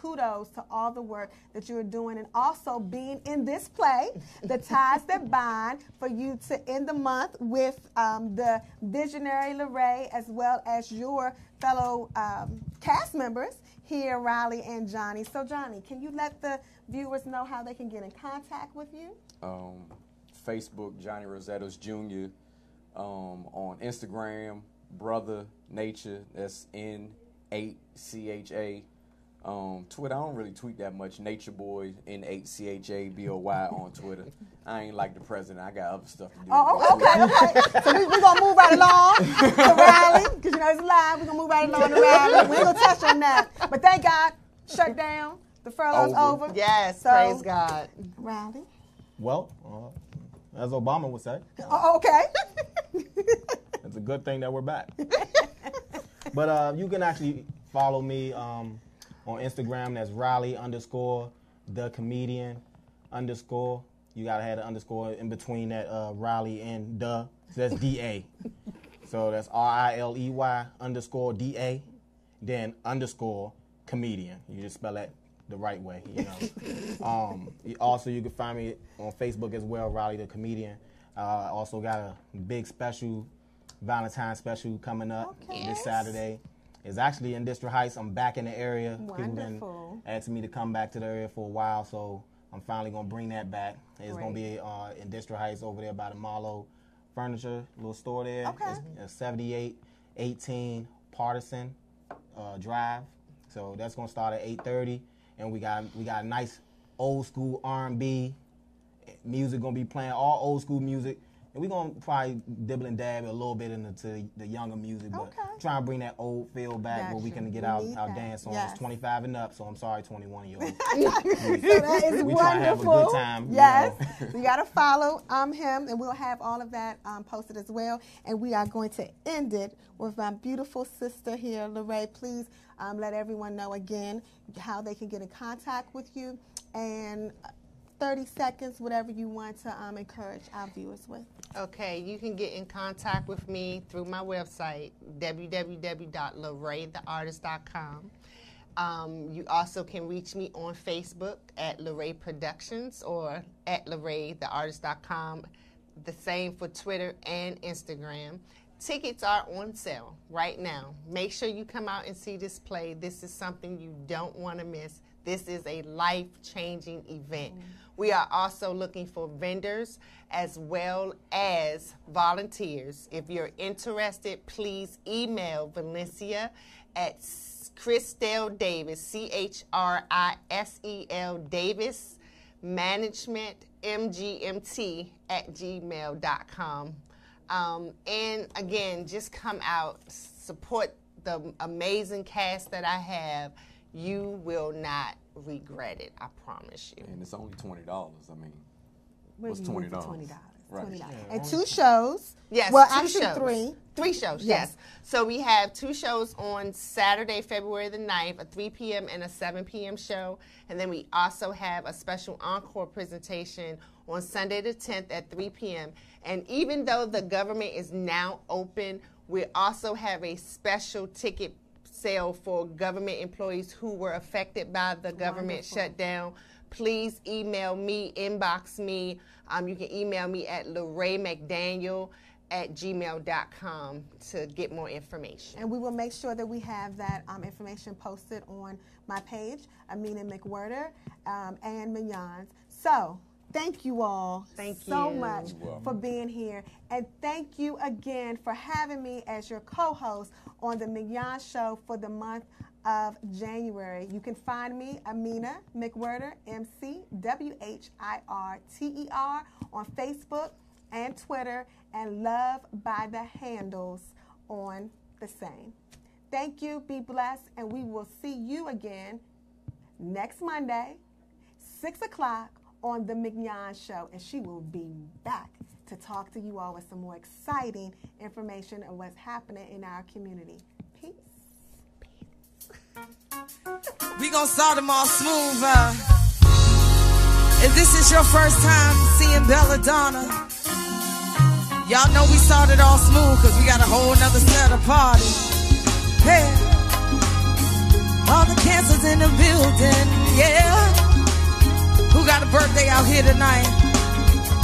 kudos to all the work that you're doing and also being in this play, The Ties That Bind, for you to end the month with um, the visionary Lorray as well as your fellow um, cast members here, Riley and Johnny. So, Johnny, can you let the viewers know how they can get in contact with you? um, Facebook, Johnny Rosettos Jr. Um, on Instagram, Brother Nature. That's N eight C H A. Um, Twitter, I don't really tweet that much. Nature Boy, N eight C H A B O Y on Twitter. I ain't like the president. I got other stuff to do. Oh, okay, okay. So we, we're going to move right along to Riley, because you know it's live. We're going to move right along to Riley. We ain't going to touch on that. But thank God, shut down. The furlough's Over. over. Yes, So- praise God. Riley. Well, uh, as Obama would say, Oh, okay. it's a good thing that we're back. but uh, you can actually follow me um, on Instagram. That's Riley underscore the comedian underscore. You gotta have the underscore in between that uh, Riley and the. So that's D A. so that's R I L E Y underscore D A, then underscore comedian. You just spell that the right way, you know. um, also, you can find me on Facebook as well, Riley the comedian. Uh, also got a big special, Valentine special coming up Okay. this Saturday. It's actually in District Heights. I'm back in the area. People been Wonderful. asking me to come back to the area for a while, so I'm finally gonna bring that back. It's gonna be uh, in District Heights over there by the Marlo Furniture little store there. Okay. It's, it's 7818 Partisan uh, Drive. So that's gonna start at 8:30, and we got we got nice old school R&B music gonna be playing all old school music. And we're gonna probably dibble and dab a little bit into the younger music, but Okay. trying to bring that old feel back where we can get We our, our that. dance on. Yes. It's 25 and up, so I'm sorry, 21 year olds. So that is We wonderful. try to have a good time, you Yes. know. you got to follow um, him, and we'll have all of that um, posted as well. And we are going to end it with my beautiful sister here, Lorraine. Please um, let everyone know again how they can get in contact with you and 30 seconds, whatever you want to um, encourage our viewers with. Okay, you can get in contact with me through my website, www.laraytheartist.com. Um, you also can reach me on Facebook at Lorraine Productions or at LorraineTheArtist.com. The same for Twitter and Instagram. Tickets are on sale right now. Make sure you come out and see this play. This is something you don't want to miss. This is a life changing event. We are also looking for vendors as well as volunteers. If you're interested, please email Valencia at Chrisel Davis, C H R I S E L Davis, management mgmt at gmail.com. Um, and again, just come out, support the amazing cast that I have. You will not regret it, I promise you. And it's only twenty dollars. I mean, Where what's twenty dollars? $20? Right. $20. And two shows. Yes. Well, two actually shows. three. Three shows, Yes. yes. So we have two shows on Saturday, February the 9th, a 3 p.m. and a 7 p.m. show. And then we also have a special encore presentation on Sunday the 10th at 3 p.m. And even though the government is now open, we also have a special ticket sale for government employees who were affected by the government Wonderful. shutdown. Please email me, inbox me. Um, you can email me at Lorraine McDaniel at gmail.com to get more information. And we will make sure that we have that um, information posted on my page, Amina McWhirter um, and Mignons. So, thank you all Thank so you. much for being here. And thank you again for having me as your co host on the Mignon Show for the month of January. You can find me, Amina McWhirter, M C W H I R T E R, on Facebook and Twitter, and Love by the Handles on the same. Thank you, be blessed, and we will see you again next Monday, 6 o'clock on The Mignon Show, and she will be back to talk to you all with some more exciting information of what's happening in our community. Peace. We gonna start them all smooth. Uh, if this is your first time seeing Belladonna, y'all know we started all smooth because we got a whole nother set of party. Hey, all the cancers in the building, yeah. Got a birthday out here tonight?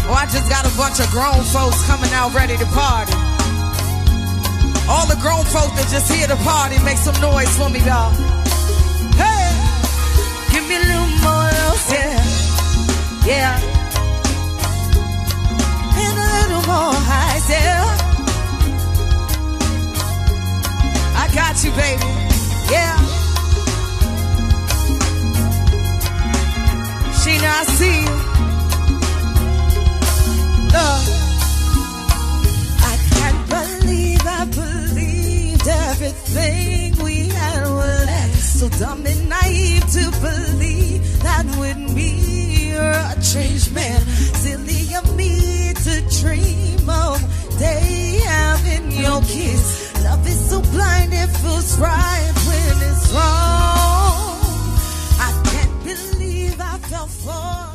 Oh, I just got a bunch of grown folks coming out ready to party. All the grown folk that just here to party, make some noise for me, y'all. Hey, give me a little more else, yeah, yeah, and a little more highs, yeah. I got you, baby, yeah. I see. Love. I can't believe I believed everything we had was last. So dumb and naive to believe that with me you're a changed man. Silly of me to dream of day having your kiss. Love is so blind it feels right when it's wrong. I can't believe I fell for